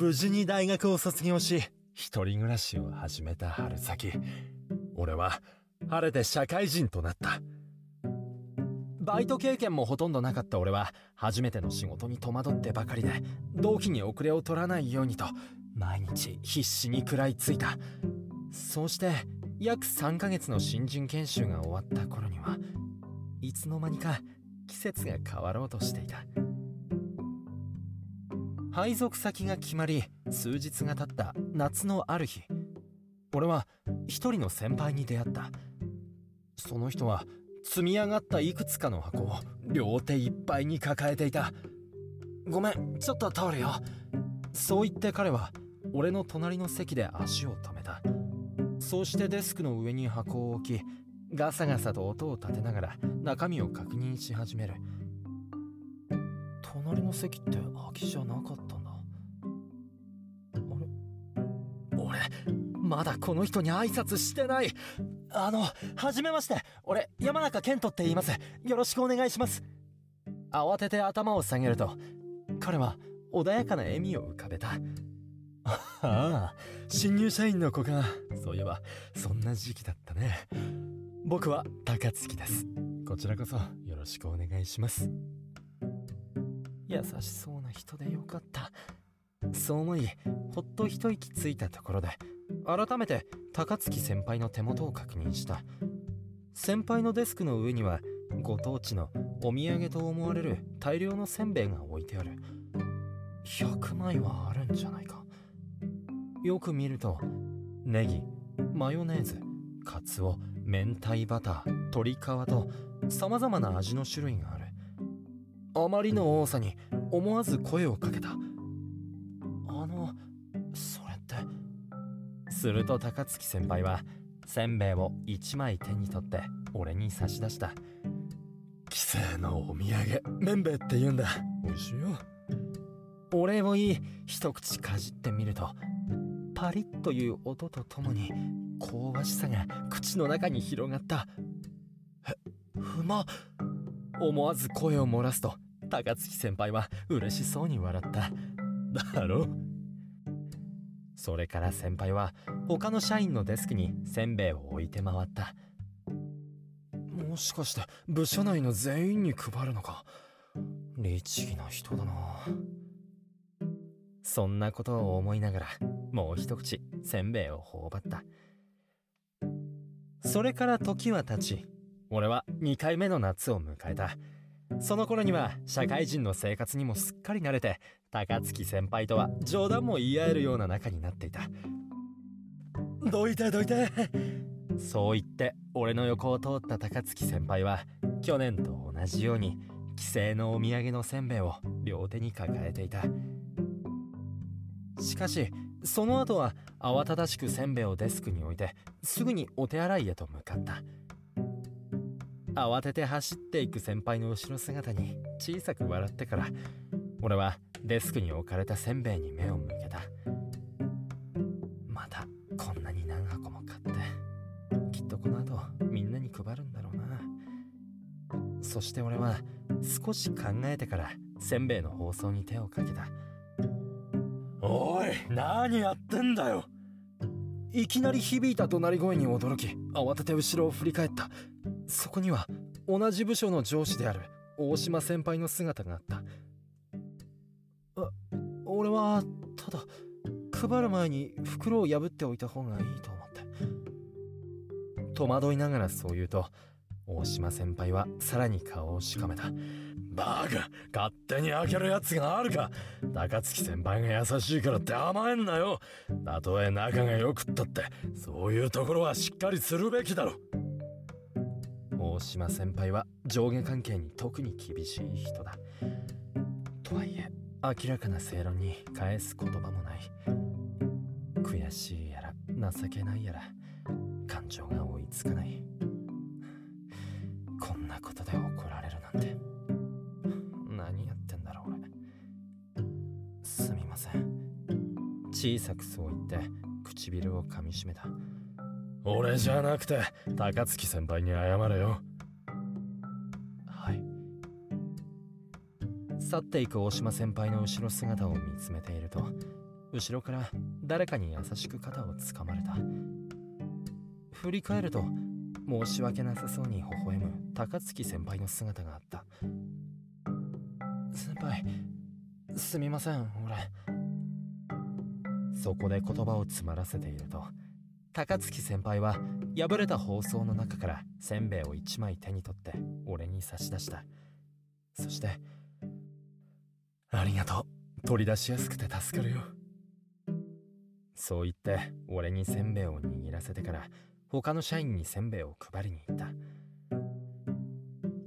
無事に大学を卒業し、一人暮らしを始めた春先、俺は晴れて社会人となった。バイト経験もほとんどなかった俺は、初めての仕事に戸惑ってばかりで、同期に遅れを取らないようにと、毎日必死に食らいついた。そうして、約3ヶ月の新人研修が終わった頃には、いつの間にか季節が変わろうとしていた。配属先が決まり数日が経った夏のある日。俺は一人の先輩に出会った。その人は積み上がったいくつかの箱を両手いっぱいに抱えていた。ごめんちょっと通るよそう言って彼は俺の隣の席で足を止めた。そうしてデスクの上に箱を置きガサガサと音を立てながら中身を確認し始める。隣の席って空きじゃなかったんだあれ俺まだこの人に挨拶してない。あのはじめまして。俺山中健人って言います。よろしくお願いします。慌てて頭を下げると彼は穏やかな笑みを浮かべた。ああ新入社員の子か。そういえばそんな時期だったね。僕は高槻です。こちらこそよろしくお願いします。優しそうな人でよかった。そう思いほっと一息ついたところで改めて高槻先輩の手元を確認した。先輩のデスクの上にはご当地のお土産と思われる大量のせんべいが置いてある。100枚はあるんじゃないか。よく見るとネギマヨネーズカツオ明太バター鶏皮と様々な味の種類がある。あまりの多さに思わず声をかけた。あのそれって。すると高槻先輩はせんべいを1枚手に取って俺に差し出した。帰省のお土産麺べいって言うんだ。美味しいよ。お礼を言い一口かじってみるとパリッという音とともに香ばしさが口の中に広がった。えふま思わず声を漏らすと高槻先輩は嬉しそうに笑った。だろ？それから先輩は他の社員のデスクにせんべいを置いて回った。もしかして部署内の全員に配るのか？律儀な人だな。そんなことを思いながらもう一口せんべいを頬張った。それから時は経ち俺は2回目の夏を迎えた。その頃には社会人の生活にもすっかり慣れて高槻先輩とは冗談も言い合えるような仲になっていた。どいてどいてそう言って俺の横を通った高槻先輩は去年と同じように帰省のお土産のせんべいを両手に抱えていた。しかしその後は慌ただしくせんべいをデスクに置いてすぐにお手洗いへと向かった慌てて走っていく先輩の後ろ姿に小さく笑ってから俺はデスクに置かれたせんべいに目を向けた。またこんなに何箱も買ってきっとこの後みんなに配るんだろうな。そして俺は少し考えてからせんべいの包装に手をかけた。おい何やってんだよ。いきなり響いた怒鳴り声に驚き慌てて後ろを振り返ったそこには同じ部署の上司である大島先輩の姿があった。あ俺はただ配る前に袋を破っておいた方がいいと思って。戸惑いながらそう言うと大島先輩はさらに顔をしかめた。バカ勝手に開けるやつがあるか。高槻先輩が優しいからって甘えんなよ。たとえ仲が良くったってそういうところはしっかりするべきだろ。大島先輩は上下関係に特に厳しい人だ。とはいえ明らかな正論に返す言葉もない。悔しいやら情けないやら感情が追いつかない。こんなことで怒られるなんて。何やってんだろう俺。すみません。小さくそう言って唇を噛みしめた。俺じゃなくて高槻先輩に謝れよ。はい。去っていく大島先輩の後ろ姿を見つめていると後ろから誰かに優しく肩をつかまれた。振り返ると申し訳なさそうに微笑む高槻先輩の姿があった。先輩すみません俺。そこで言葉を詰まらせていると高槻先輩は破れた包装の中からせんべいを1枚手に取って俺に差し出した。そして「ありがとう取り出しやすくて助かるよ」そう言って俺にせんべいを握らせてから他の社員にせんべいを配りに行った。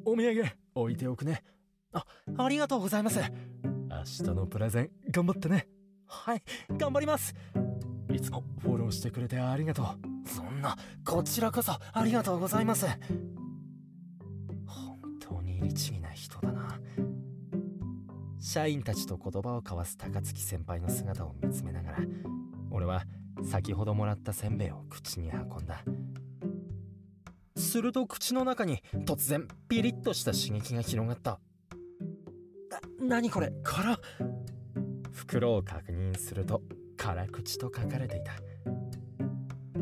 お土産置いておくね。あありがとうございます。明日のプレゼン頑張ってね。はい頑張ります。いつもフォローしてくれてありがとう。そんなこちらこそありがとうございます。本当に律儀な人だな。社員たちと言葉を交わす高槻先輩の姿を見つめながら俺は先ほどもらったせんべいを口に運んだ。すると口の中に突然ピリッとした刺激が広がった。何これ？辛袋を確認すると辛口と書かれていた。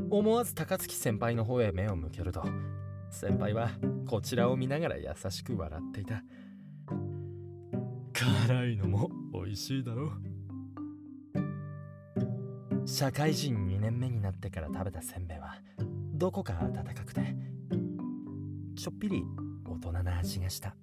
思わず高槻先輩の方へ目を向けると先輩はこちらを見ながら優しく笑っていた。辛いのも美味しいだろ社会人2年目になってから食べたせんべいはどこか温かくてちょっぴり大人な味がした。